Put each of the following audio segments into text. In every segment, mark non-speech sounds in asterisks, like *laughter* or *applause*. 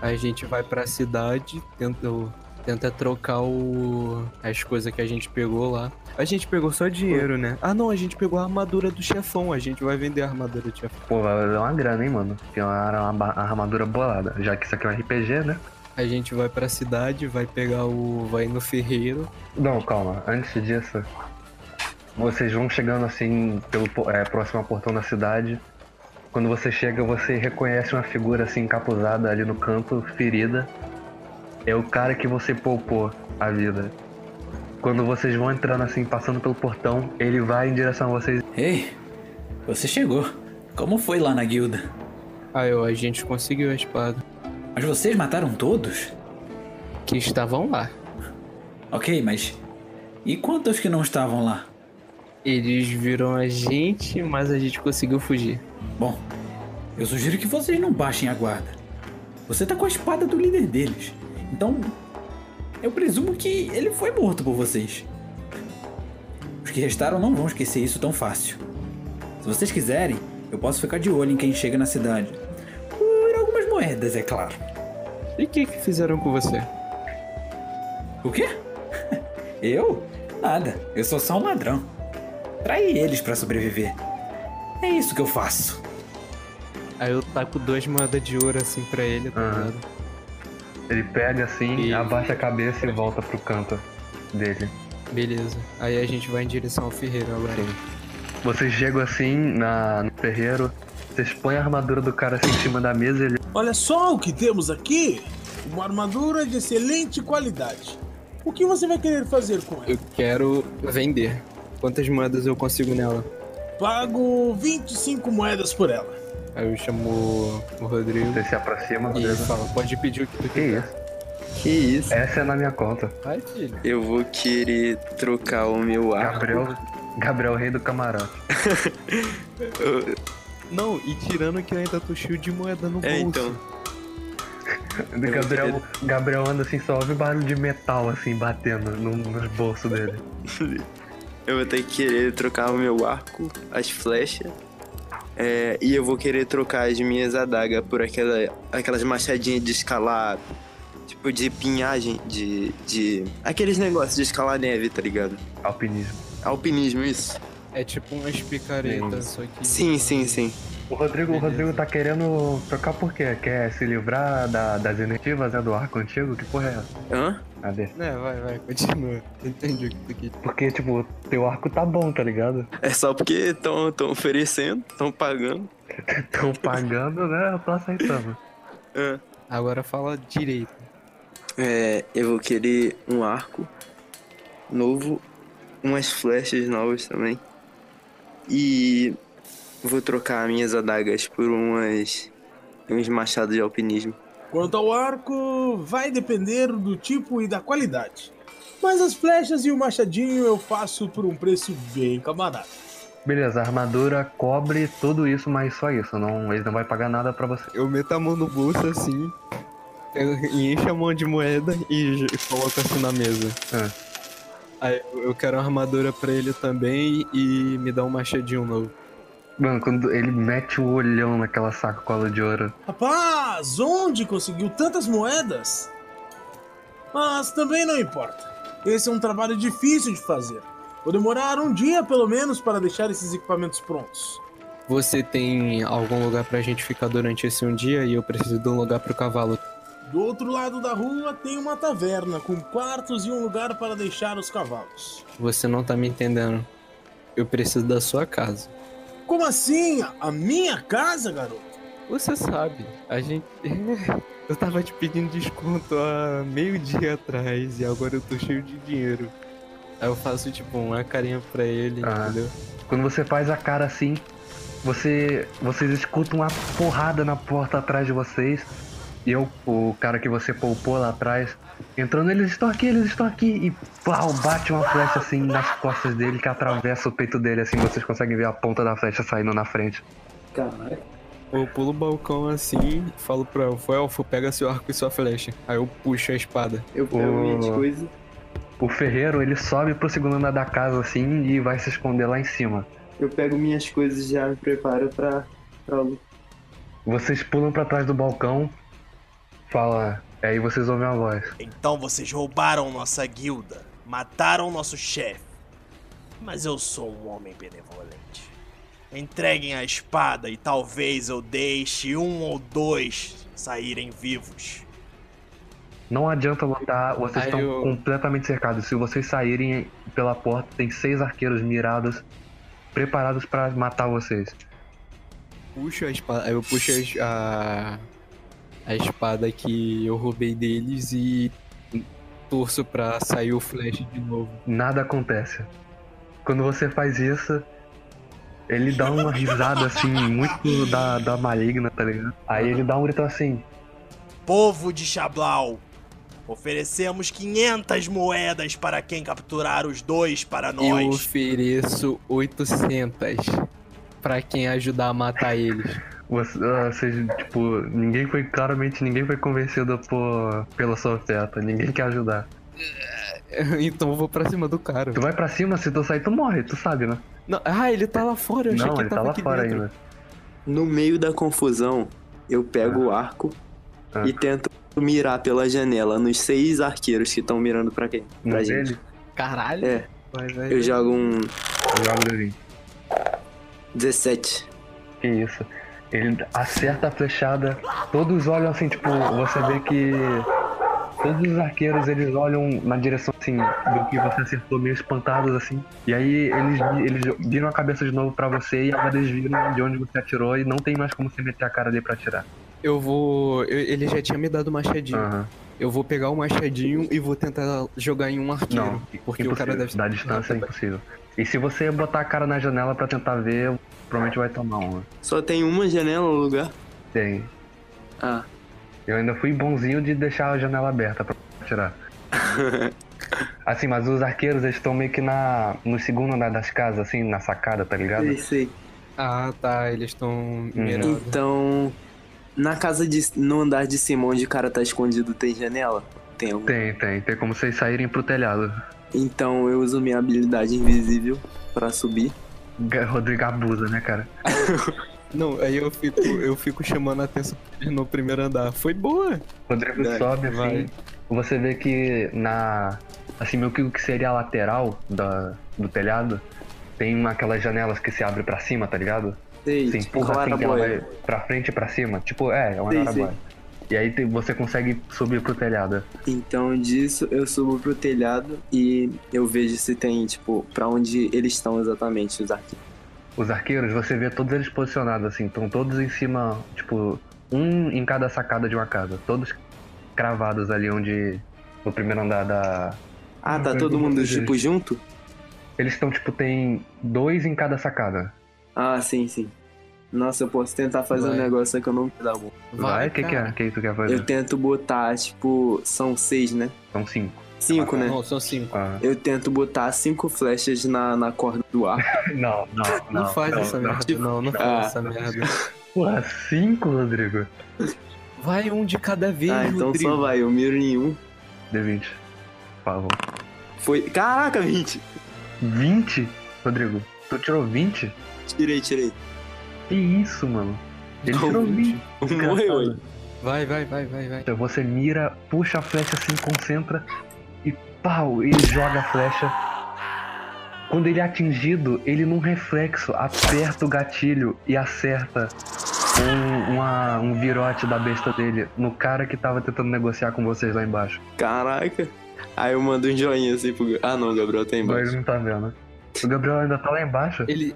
A gente vai pra cidade, tenta, tenta trocar o, as coisas que a gente pegou lá. A gente pegou só dinheiro, né? Ah, não, a gente pegou a armadura do chefão. A gente vai vender a armadura do chefão. Pô, vai valer uma grana, hein, mano? É uma, uma armadura bolada. Já que isso aqui é um RPG, né? A gente vai pra cidade, vai pegar o. vai no ferreiro. Não, calma. Antes disso, vocês vão chegando assim pelo é, próximo ao portão da cidade. Quando você chega, você reconhece uma figura assim encapuzada ali no canto, ferida. É o cara que você poupou a vida. Quando vocês vão entrando assim, passando pelo portão, ele vai em direção a vocês. Ei, você chegou. Como foi lá na guilda? Aí ó, a gente conseguiu a espada. Mas vocês mataram todos? Que estavam lá. Ok, mas. E quantos que não estavam lá? Eles viram a gente, mas a gente conseguiu fugir. Bom, eu sugiro que vocês não baixem a guarda. Você tá com a espada do líder deles. Então, eu presumo que ele foi morto por vocês. Os que restaram não vão esquecer isso tão fácil. Se vocês quiserem, eu posso ficar de olho em quem chega na cidade. Por algumas moedas, é claro. E o que, que fizeram com você? O quê? *laughs* Eu? Nada. Eu sou só um ladrão. Traí eles pra sobreviver. É isso que eu faço. Aí eu taco duas moedas de ouro assim pra ele, tá ligado? Ele pega assim, E- abaixa a cabeça e volta pro canto dele. Beleza. Aí a gente vai em direção ao ferreiro agora. Vocês chegam assim na, no ferreiro, vocês põem a armadura do cara assim em cima da mesa e ele. Olha só o que temos aqui. Uma armadura de excelente qualidade. O que você vai querer fazer com ela? Eu quero vender. Quantas moedas eu consigo nela? Pago 25 moedas por ela. Aí eu chamo o Rodrigo Você se aproxima, e beleza? fala, pode pedir o que tu Que quiser. isso? Que isso? Essa é na minha conta. Vai, filho. Eu vou querer trocar o meu arco. Gabriel, Gabriel Rei do Camarote. Eu- *laughs* Não, e tirando que eu ainda tô cheio de moeda no bolso. É, então. *laughs* Gabriel, Gabriel anda assim, só ouve barulho de metal assim, batendo no- nos bolsos dele. *laughs* Eu vou ter que querer trocar o meu arco, as flechas. é, e eu vou querer trocar as minhas adagas por aquela, aquelas machadinhas de escalar. Tipo, de pinhagem, de. de. Aqueles negócios de escalar neve, tá ligado? Alpinismo. Alpinismo, isso. É tipo umas picaretas, só que. Sim, sim, sim. O Rodrigo, o. Rodrigo tá querendo trocar por quê? Quer se livrar da- das iniciativas, né, do arco antigo? Que porra é essa? Hã? Cadê? É, vai, vai, continua. *laughs* Entendi o que tu quis. Porque, tipo, teu arco tá bom, tá ligado? É só porque estão oferecendo, estão pagando. *laughs* Tão pagando, né? Eu tô aceitando. Hã? Agora fala direito. É, eu vou querer um arco novo, umas flechas novas também. E vou trocar minhas adagas por umas uns machados de alpinismo. Quanto ao arco, vai depender do tipo e da qualidade. Mas as flechas e o machadinho eu faço por um preço bem camarada. Beleza, a armadura cobre tudo isso, mas só isso. Não, eles não vai pagar nada pra você. Eu meto a mão no bolso assim, encho a mão de moeda e coloco assim na mesa. Ah. Aí eu- eu quero uma armadura pra ele também e me dá um machadinho novo. Mano, quando ele mete o olhão naquela sacola de ouro. Rapaz, onde conseguiu tantas moedas? Mas também não importa. Esse é um trabalho difícil de fazer. Vou demorar um dia pelo menos para deixar esses equipamentos prontos. Você tem algum lugar pra gente ficar durante esse um dia e eu preciso de um lugar pro cavalo. Do outro lado da rua tem uma taverna com quartos e um lugar para deixar os cavalos. Você não tá me entendendo. Eu preciso da sua casa. Como assim? A minha casa, garoto? Você sabe, a gente. *laughs* Eu tava te pedindo desconto há meio dia atrás e agora eu tô cheio de dinheiro. Aí eu faço tipo uma carinha pra ele, Ah. entendeu? Quando você faz a cara assim, você, vocês escutam uma porrada na porta atrás de vocês. E eu, o cara que você poupou lá atrás, entrando, eles estão aqui, eles estão aqui. E pau, bate uma flecha assim nas costas dele que atravessa o peito dele, assim, vocês conseguem ver a ponta da flecha saindo na frente. Caralho. Eu pulo o balcão assim, falo pro elfo, elfo, pega seu arco e sua flecha. Aí eu puxo a espada. Eu pego minhas coisas. O ferreiro, ele sobe pro segundo andar da casa assim e vai se esconder lá em cima. Eu pego minhas coisas e já me preparo pra, pra luta. Vocês pulam pra trás do balcão Fala. Aí vocês ouvem a voz. Então vocês roubaram nossa guilda, mataram nosso chefe. Mas eu sou um homem benevolente. Entreguem a espada e talvez eu deixe um ou dois saírem vivos. Não adianta lutar, vocês Aí estão eu- completamente cercados. Se vocês saírem pela porta, tem seis arqueiros mirados, preparados pra matar vocês. Puxo a espada. Eu puxo a, a, espada que eu roubei deles e torço pra sair o flash de novo. Nada acontece. Quando você faz isso, ele dá uma risada assim, muito da, da maligna, tá ligado? Aí ele dá um grito assim: Povo de Chablau, oferecemos 500 moedas para quem capturar os dois para Eu nós. ofereço 800 pra quem ajudar a matar eles. Você, ah, vocês, tipo, ninguém foi, claramente ninguém foi convencido por, pela sua oferta, ninguém quer ajudar. *laughs* Então eu vou pra cima do cara. Tu vai pra cima, se tu sair, tu morre, tu sabe, né? Não, ah, ele tá lá fora, eu achei Não, que ele tá tava lá aqui fora dentro. ainda. No meio da confusão, eu pego o arco Ah. e tento mirar pela janela nos seis arqueiros que estão mirando pra quem? No Pra gente. dele, Caralho. É, Vai, vai, eu jogo um joga o D20. 17. Que isso. Ele acerta a flechada, todos olham assim, tipo, você vê que todos os arqueiros eles olham na direção assim do que você acertou, meio espantados assim. E aí eles, eles viram a cabeça de novo pra você e agora eles viram de onde você atirou e não tem mais como você meter a cara ali pra atirar. Eu vou. eu- ele já tinha me dado o machadinho. Aham. Eu vou pegar o machadinho e vou tentar jogar em um arqueiro. Não, porque o cara deve Da distância é impossível. E se você botar a cara na janela pra tentar ver, provavelmente vai tomar uma. Só tem uma janela no lugar? Tem. Ah, Eu ainda fui bonzinho de deixar a janela aberta pra atirar. *laughs* assim, mas os arqueiros eles estão meio que na, no segundo andar das casas, assim, na sacada, tá ligado? sei, sei. Ah, tá. Eles estão mirando. Então, na casa de. no andar de cima onde o cara tá escondido tem janela? Tem algum? Tem, tem. Tem como vocês saírem pro telhado. Então eu uso minha habilidade invisível pra subir. Rodrigo abusa, né, cara? *laughs* Não, aí eu fico, eu fico chamando a atenção no primeiro andar. Foi boa. Rodrigo Vai, sobe, assim. vai. Você vê que na. Assim, meio que o que seria a lateral da, do telhado, tem aquelas janelas que se abrem pra cima, tá ligado? Sei, Você tipo empurra assim que ela vai pra frente e pra cima. Tipo, é, é uma Sei, claraboia. E aí você consegue subir pro telhado. Então disso eu subo pro telhado e eu vejo se tem, tipo, pra onde eles estão exatamente, os arquivos. Os arqueiros, você vê todos eles posicionados assim, estão todos em cima, tipo, um em cada sacada de uma casa. Todos cravados ali onde. No primeiro andar da. Ah, tá todo mundo, fazer tipo, junto? Eles estão, tipo, tem dois em cada sacada. Ah, sim, sim. Nossa, eu posso tentar fazer um Vai. negócio só que eu não dá bom. Vai, o que, que é? que, que tu quer fazer? Eu tento botar, tipo, são seis, né? São cinco. Cinco, Ah, né? Não, são cinco. Ah. Eu tento botar cinco flechas na, na corda do ar. *laughs* Não, não, não. Não, faz essa não. merda. Não, não Ah. faz essa merda. *laughs* Porra, cinco, Rodrigo? Vai um de cada vez, ah, então Rodrigo. só vai, eu miro em um. D20. Por favor. Foi. Caraca, 20! 20? Rodrigo, tu tirou 20? Tirei, tirei. Que isso, mano? Ele tirou 20. 20. Um morreu aí. Vai, vai, vai, vai, vai. Então você mira, puxa a flecha assim, concentra e pau, ele joga a flecha. Quando ele é atingido, ele num reflexo aperta o gatilho e acerta um, uma- um virote da besta dele no cara que tava tentando negociar com vocês lá embaixo. Caraca. Aí eu mando um joinha assim pro. Ah não, Gabriel tá Mas ele embaixo. não tá vendo. O Gabriel ainda tá lá embaixo, Ele.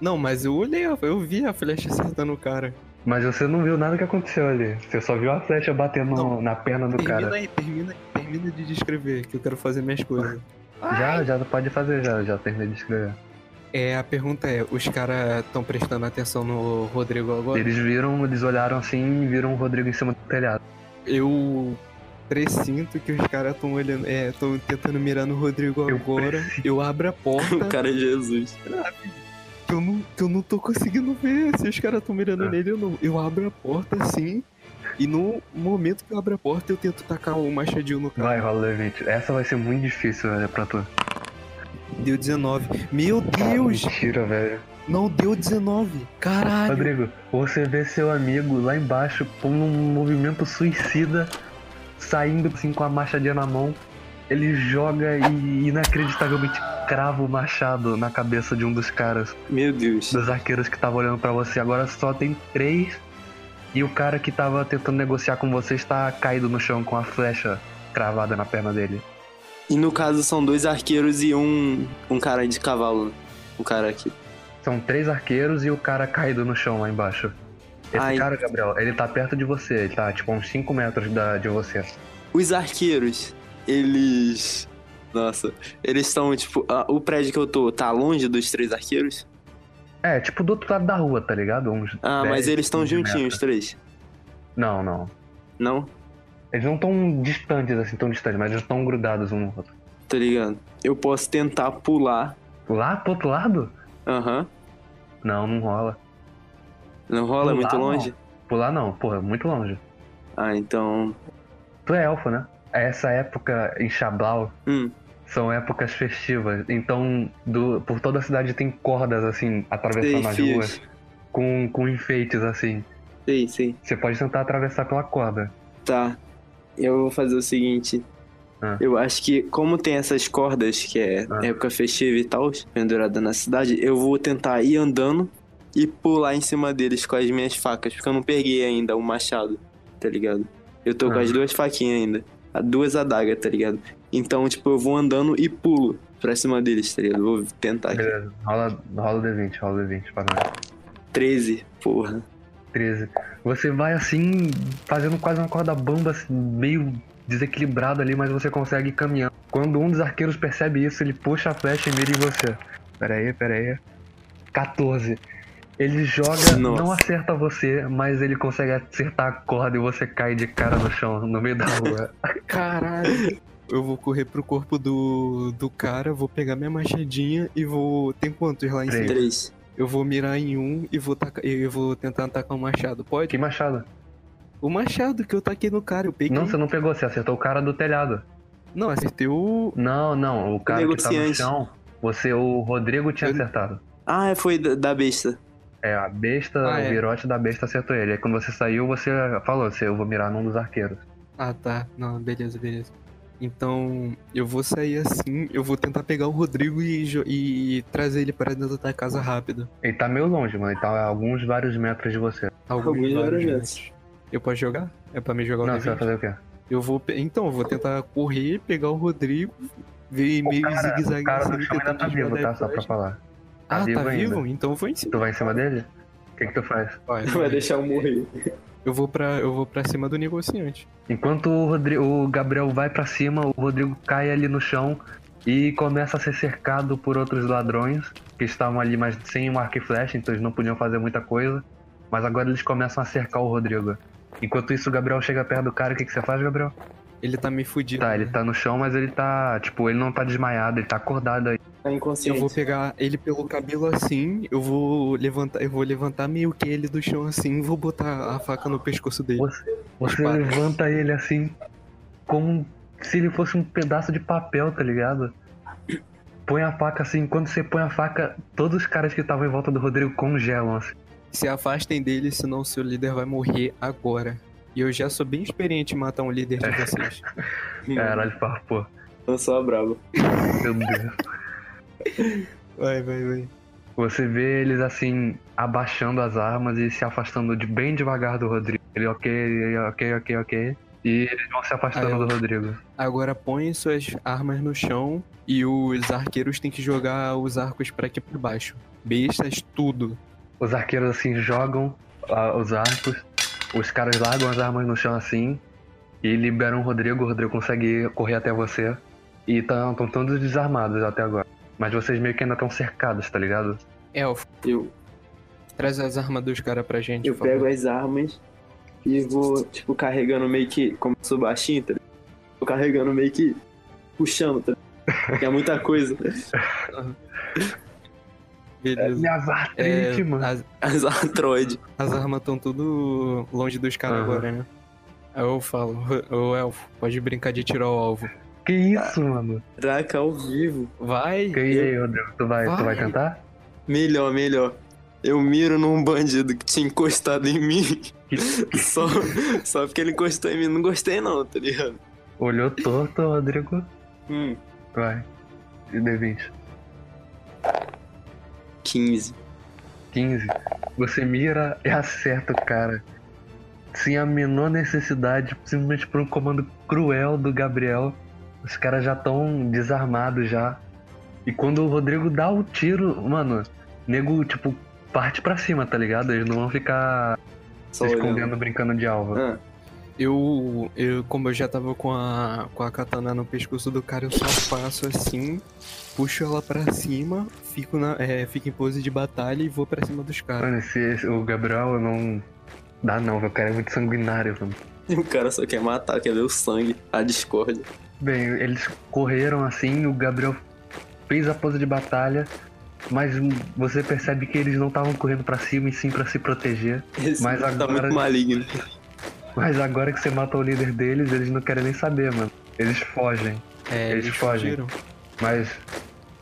Não, mas eu olhei, eu vi a flecha acertando o cara. mas você não viu nada que aconteceu ali. Você só viu a flecha batendo Não. na perna do Termina cara. aí, termina aí, termina de descrever, que eu quero fazer minhas coisas. Já, já pode fazer, já, já terminei de escrever. É, a pergunta é, os caras estão prestando atenção no Rodrigo agora? Eles viram, eles olharam assim e viram o Rodrigo em cima do telhado. Eu presinto que os caras estão olhando, é, estão tentando mirar no Rodrigo Eu agora. presinto. Eu abro a porta, *laughs* O cara é Jesus. Que eu não, que eu não tô conseguindo ver se os caras estão mirando Ah. nele ou não. Eu abro a porta assim, e no momento que eu abro a porta, eu tento tacar o machadinho no cara. Vai, rola o D20. Essa vai ser muito difícil, velho, pra tu. Deu 19. Meu Deus! Mentira, velho. Não deu 19. Caralho. Rodrigo, você vê seu amigo lá embaixo com um movimento suicida, saindo assim com a machadinha na mão. Ele joga e inacreditavelmente crava o machado na cabeça de um dos caras, Meu Deus. dos arqueiros que tava olhando pra você. Agora só tem três e o cara que tava tentando negociar com você está caído no chão com a flecha cravada na perna dele. E no caso são dois arqueiros e um, um cara de cavalo. Um cara aqui. São três arqueiros e o cara caído no chão lá embaixo. Esse Ai. cara, Gabriel, ele tá perto de você, ele tá tipo uns 5 metros da, de você. Os arqueiros, eles. Nossa, eles estão, tipo. ah, o prédio que eu tô tá longe dos três arqueiros? É, tipo do outro lado da rua, tá ligado? Uns Ah, 10, mas eles estão 15 juntinhos, os três. Não, não. Não? Eles não tão distantes assim, tão distantes, mas eles estão grudados um no outro. Tá ligado? Eu posso tentar pular. Lá pro outro lado? Aham. Não, não rola. Não rola? É Pular, muito não. longe? Pular não, porra, muito longe. Ah, então. Tu é elfo, né? Essa época em Chablau Hum, são épocas festivas. Então, do, por toda a cidade tem cordas assim, atravessando sei, as fios. ruas, com, com enfeites assim. Sei, sei. Você pode tentar atravessar pela corda. Tá. Eu vou fazer o seguinte. Ah. Eu acho que, como tem essas cordas, que é Ah. época festiva e tal, pendurada na cidade, eu vou tentar ir andando e pular em cima deles com as minhas facas, porque eu não peguei ainda o machado, tá ligado? Eu tô com Ah. as duas faquinhas ainda. Duas adagas, tá ligado? Então, tipo, eu vou andando e pulo pra cima deles, tá ligado? Vou tentar aqui. Beleza, rola, rola o D20, rola o D20 para nós. 13, porra. 13. Você vai assim, fazendo quase uma corda bamba, assim, meio desequilibrado ali, mas você consegue ir caminhando. Quando um dos arqueiros percebe isso, ele puxa a flecha e mira em você. Pera aí, pera aí. 14. Ele joga, Nossa. não acerta você, mas ele consegue acertar a corda e você cai de cara no chão, no meio da rua. *laughs* Caralho. Eu vou correr pro corpo do, do cara, vou pegar minha machadinha e vou. Tem quantos lá em Três. cima? 3. Eu vou mirar em um e vou, tacar, eu vou tentar atacar o machado. Pode? que machado? O machado que eu taquei no cara, eu peguei. Não, você não pegou, você acertou o cara do telhado. Não, acertei o. Não, não, o cara que tá no chão, você, o Rodrigo tinha Eu- acertado. Ah, foi da, besta. É, a besta, Ah, o é. virote da besta acertou ele. Aí quando você saiu, você falou, você, eu vou mirar num dos arqueiros. Ah, tá. Não, beleza, beleza. Então, eu vou sair assim, eu vou tentar pegar o Rodrigo e, e trazer ele para dentro da casa rápido. Ele tá meio longe, mano. Ele tá a alguns vários metros de você. Alguns Alguns vários metros. Eu posso jogar? É pra me jogar o Não, você vai D20? fazer o quê? Eu vou. Então, eu vou tentar correr, pegar o Rodrigo, ver meio o cara, zigue-zague o cara assim, do ainda tá vivo, tá? Só pra falar. Tá Ah, vivo tá ainda. vivo? Então eu vou em cima. Tu vai em cima dele? O que que tu faz? Vai, Vai vai. deixar eu morrer. Eu vou pra, eu vou pra cima do negociante. Enquanto o, Rodrigo, o Gabriel vai pra cima, o Rodrigo cai ali no chão e começa a ser cercado por outros ladrões que estavam ali, mas sem um arco e flecha, então eles não podiam fazer muita coisa. Mas agora eles começam a cercar o Rodrigo. Enquanto isso, o Gabriel chega perto do cara. O que, que você faz, Gabriel? Ele tá meio fudido. Tá, ele né? tá no chão, mas ele tá. Tipo, ele não tá desmaiado, ele tá acordado aí. Tá Eu inconsciente. vou pegar ele pelo cabelo assim, eu vou levantar, eu vou levantar meio que ele do chão assim, vou botar a faca no pescoço dele. Você, você levanta ele assim, como se ele fosse um pedaço de papel, tá ligado? Põe a faca assim, quando você põe a faca, todos os caras que estavam em volta do Rodrigo congelam assim. Se afastem dele, senão o seu líder vai morrer agora. E eu já sou bem experiente em matar um líder de vocês. *laughs* Caralho, pô, Eu sou a brava. meu Deus. Vai, vai, vai. Você vê eles assim, abaixando as armas e se afastando de bem devagar do Rodrigo. Ele, ok, ok, ok, ok. E eles vão se afastando eu- do Rodrigo. Agora põe suas armas no chão e os arqueiros têm que jogar os arcos pra aqui por baixo. Bestas, tudo. Os arqueiros assim jogam ah, os arcos, os caras largam as armas no chão assim e liberam o Rodrigo. O Rodrigo consegue correr até você e estão todos desarmados até agora. Mas vocês meio que ainda estão cercados, tá ligado? Elfo, Eu, traz as armas dos caras pra gente. eu por favor. pego as armas e vou, tipo, carregando meio que. Como eu sou baixinho, tá ligado? Vou carregando meio que. puxando, tá ligado? Que é muita coisa. *laughs* Beleza. Minhas É, artrites, mano. as, As artroides. as armas estão tudo longe dos caras Aham. agora, né? Aí eu falo, ô elfo, pode brincar de tirar o alvo. Que isso, mano? Caraca, ao vivo. Vai. E aí, Rodrigo, tu vai, tu vai Vai. tentar? Melhor, melhor. Eu miro num bandido que tinha encostado em mim. *laughs* só, só porque ele encostou em mim. Não gostei não, tá ligado? Olhou torto, Rodrigo. Hum, Vai. E D20. 15. 15. Você mira e acerta o cara. Sem a menor necessidade, simplesmente por um comando cruel do Gabriel. Os caras já estão desarmados já. E quando o Rodrigo dá o tiro, mano, nego, tipo, parte pra cima, tá ligado? Eles não vão ficar Só se olhando. escondendo brincando de alva. Ah, Eu, eu, como eu já tava com a, com a katana no pescoço do cara, eu só passo assim, puxo ela pra cima, fico, na, é, fico em pose de batalha e vou pra cima dos caras. Mano, esse, esse- o Gabriel não. Dá não. O cara é muito sanguinário, mano. *laughs* o cara só quer matar, quer ver o sangue, a discórdia. Bem, eles correram assim, o Gabriel fez a pose de batalha, mas você percebe que eles não estavam correndo pra cima e sim pra se proteger. Esse Mas tá agora- muito maligno. Mas agora que você mata o líder deles, eles não querem nem saber, mano. Eles fogem. É, Eles eles fogem. fugiram. Mas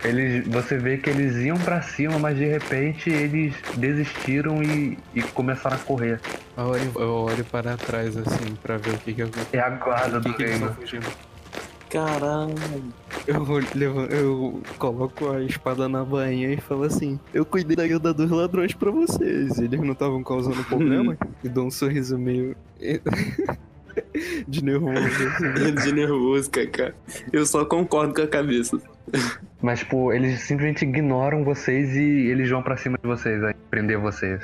eles, você vê que eles iam pra cima, mas de repente eles desistiram e, e começaram a correr. Eu olho, eu olho para trás assim, pra ver o que que eu... É a guarda que do que reino. fugindo. Caralho. Eu, vou levan- eu coloco a espada na bainha e falo assim: Eu cuidei da guilda dos ladrões pra vocês. Eles não estavam causando *laughs* problema. e dou um sorriso meio. *laughs* de nervoso. Assim. de nervoso, Kaká. Eu só concordo com a cabeça. Mas, tipo, eles simplesmente ignoram vocês e eles vão pra cima de vocês, aí, prender vocês.